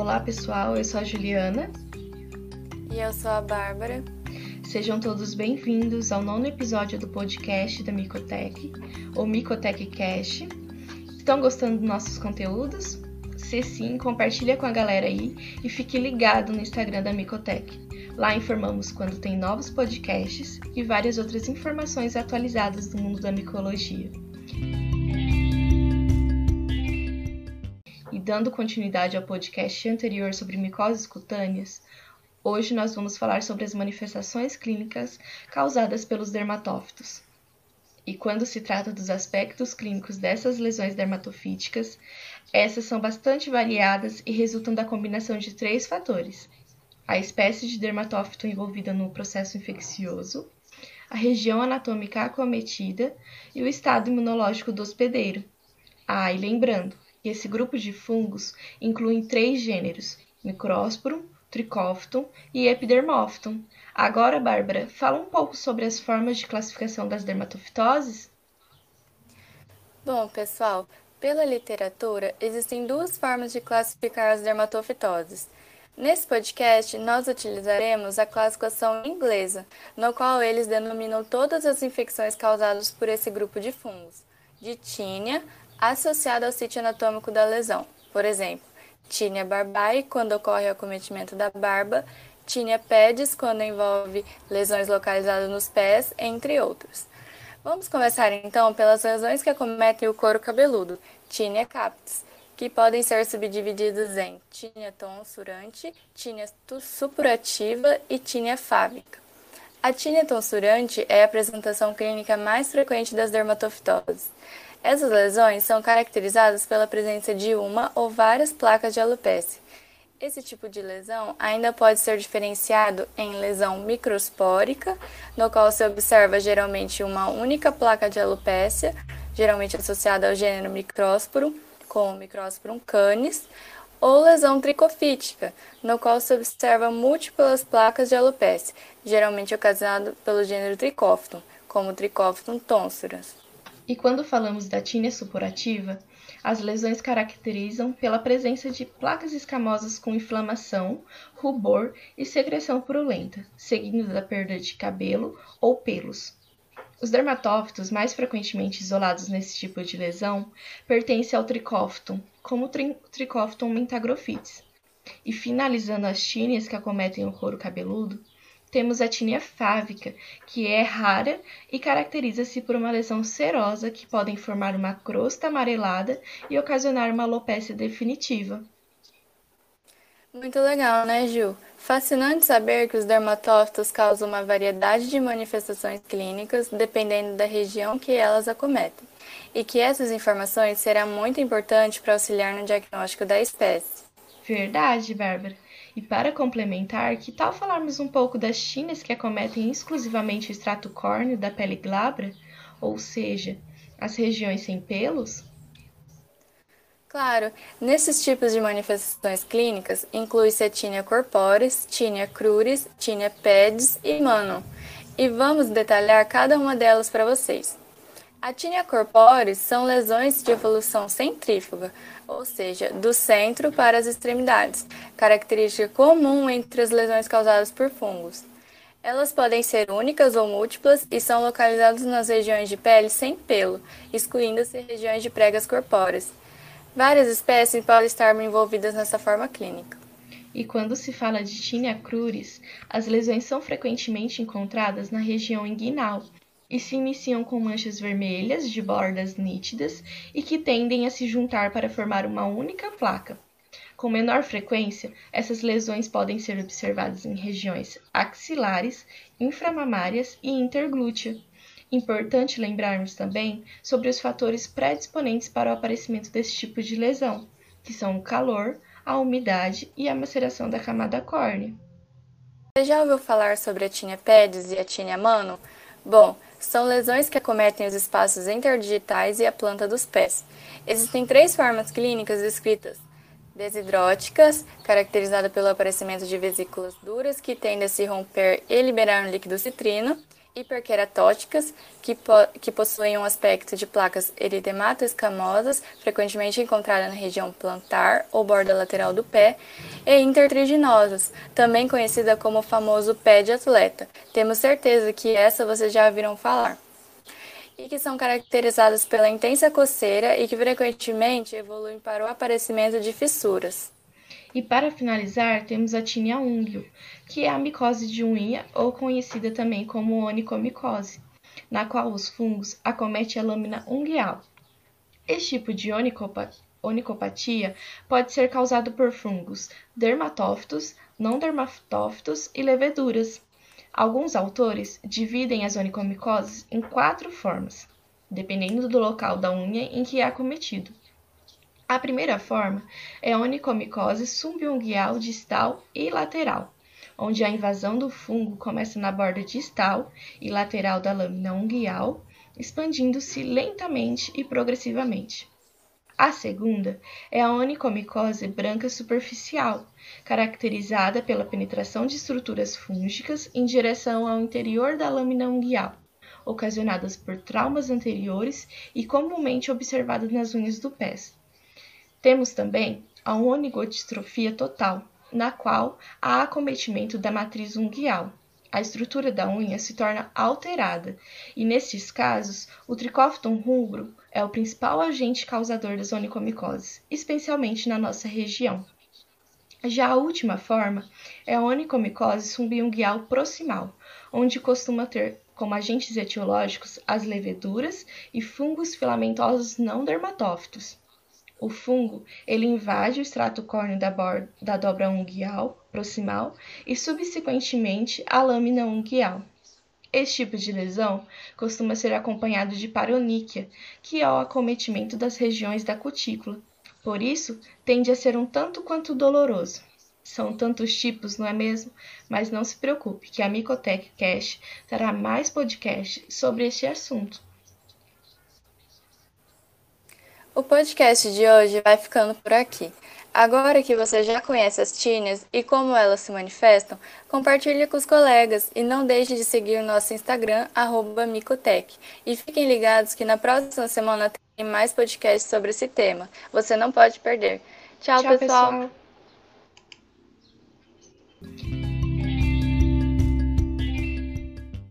Olá pessoal, eu sou a Juliana. E eu sou a Bárbara. Sejam todos bem-vindos ao nono episódio do podcast da Micotech, ou Micotech Cash. Estão gostando dos nossos conteúdos? Se sim, compartilha com a galera aí e fique ligado no Instagram da Micotech. Lá informamos quando tem novos podcasts e várias outras informações atualizadas do mundo da micologia. E dando continuidade ao podcast anterior sobre micoses cutâneas, hoje nós vamos falar sobre as manifestações clínicas causadas pelos dermatófitos. E quando se trata dos aspectos clínicos dessas lesões dermatofíticas, essas são bastante variadas e resultam da combinação de três fatores: a espécie de dermatófito envolvida no processo infeccioso, a região anatômica acometida e o estado imunológico do hospedeiro. Ah, e lembrando, esse grupo de fungos inclui três gêneros: Microsporum, Trichophyton e Epidermophyton. Agora, Bárbara, fala um pouco sobre as formas de classificação das dermatofitoses? Bom, pessoal, pela literatura, existem duas formas de classificar as dermatofitoses. Nesse podcast, nós utilizaremos a classificação inglesa, no qual eles denominam todas as infecções causadas por esse grupo de fungos, de tínia, associada ao sítio anatômico da lesão. Por exemplo, tínia barbae, quando ocorre o acometimento da barba, tínia pedis, quando envolve lesões localizadas nos pés, entre outros. Vamos começar então pelas lesões que acometem o couro cabeludo, tínia capitis que podem ser subdivididos em tínia tonsurante, tínia supurativa e tínia fávica. A tínia tonsurante é a apresentação clínica mais frequente das dermatofitoses. Essas lesões são caracterizadas pela presença de uma ou várias placas de alopecia. Esse tipo de lesão ainda pode ser diferenciado em lesão microspórica, no qual se observa geralmente uma única placa de alopecia, geralmente associada ao gênero Microsporum, como Microsporum canis, ou lesão tricofítica, no qual se observa múltiplas placas de alopecia, geralmente ocasionado pelo gênero Trichophyton, como Trichophyton tonsurans. E quando falamos da tínia supurativa, as lesões caracterizam pela presença de placas escamosas com inflamação, rubor e secreção purulenta, seguindo da perda de cabelo ou pelos. Os dermatófitos mais frequentemente isolados nesse tipo de lesão pertencem ao tricófton, como o tri mentagrophytes. E finalizando as tíneas que acometem o couro cabeludo, temos a tínia fávica, que é rara e caracteriza-se por uma lesão serosa que podem formar uma crosta amarelada e ocasionar uma alopecia definitiva. Muito legal, né, Gil? Fascinante saber que os dermatófitos causam uma variedade de manifestações clínicas dependendo da região que elas acometem, e que essas informações serão muito importantes para auxiliar no diagnóstico da espécie. Verdade, Bárbara. E para complementar, que tal falarmos um pouco das tíneas que acometem exclusivamente o extrato córneo da pele glabra, ou seja, as regiões sem pelos? Claro, nesses tipos de manifestações clínicas inclui-se a tínia corporis, tínia cruris, tínia pedis e mano. E vamos detalhar cada uma delas para vocês. A tínia corporis são lesões de evolução centrífuga, ou seja, do centro para as extremidades, característica comum entre as lesões causadas por fungos. Elas podem ser únicas ou múltiplas e são localizadas nas regiões de pele sem pelo, excluindo-se regiões de pregas corpóreas. Várias espécies podem estar envolvidas nessa forma clínica. E quando se fala de tinea cruris, as lesões são frequentemente encontradas na região inguinal e se iniciam com manchas vermelhas de bordas nítidas e que tendem a se juntar para formar uma única placa. Com menor frequência, essas lesões podem ser observadas em regiões axilares, inframamárias e interglútea. Importante lembrarmos também sobre os fatores predisponentes para o aparecimento desse tipo de lesão, que são o calor, a umidade e a maceração da camada córnea. Você já ouviu falar sobre a tinea pedis e a tinea mano? Bom, são lesões que acometem os espaços interdigitais e a planta dos pés. Existem três formas clínicas descritas: desidróticas, caracterizada pelo aparecimento de vesículas duras que tendem a se romper e liberar um líquido citrino, hiperqueratóticas, que, po que possuem um aspecto de placas eritemato-escamosas, frequentemente encontrada na região plantar ou borda lateral do pé, e intertriginosas, também conhecida como o famoso pé de atleta. Temos certeza que essa vocês já viram falar. E que são caracterizadas pela intensa coceira e que frequentemente evoluem para o aparecimento de fissuras. E para finalizar, temos a tinea unguio, que é a micose de unha ou conhecida também como onicomicose, na qual os fungos acometem a lâmina unguial. Este tipo de onicopatia pode ser causado por fungos dermatófitos, não dermatófitos e leveduras. Alguns autores dividem as onicomicoses em quatro formas, dependendo do local da unha em que é acometido. A primeira forma é a onicomicose subunguial distal e lateral, onde a invasão do fungo começa na borda distal e lateral da lâmina unguial, expandindo-se lentamente e progressivamente. A segunda é a onicomicose branca superficial, caracterizada pela penetração de estruturas fúngicas em direção ao interior da lâmina unguial, ocasionadas por traumas anteriores e comumente observadas nas unhas do pé. Temos também a onigotistrofia total, na qual há acometimento da matriz unguial. A estrutura da unha se torna alterada, e nesses casos, o tricófiton rubro é o principal agente causador das onicomicoses, especialmente na nossa região. Já a última forma é a onicomicose subunguial proximal, onde costuma ter como agentes etiológicos as leveduras e fungos filamentosos não dermatófitos. O fungo ele invade o extrato córneo da, da dobra unguial proximal e subsequentemente a lâmina unguial. Este tipo de lesão costuma ser acompanhado de paroníquia, que é o acometimento das regiões da cutícula. Por isso, tende a ser um tanto quanto doloroso. São tantos tipos, não é mesmo? Mas não se preocupe, que a Micotech Cash terá mais podcasts sobre este assunto. O podcast de hoje vai ficando por aqui. Agora que você já conhece as tíneas e como elas se manifestam, compartilhe com os colegas e não deixe de seguir o nosso Instagram, Micotec. E fiquem ligados que na próxima semana tem mais podcasts sobre esse tema. Você não pode perder. Tchau, Tchau pessoal. pessoal.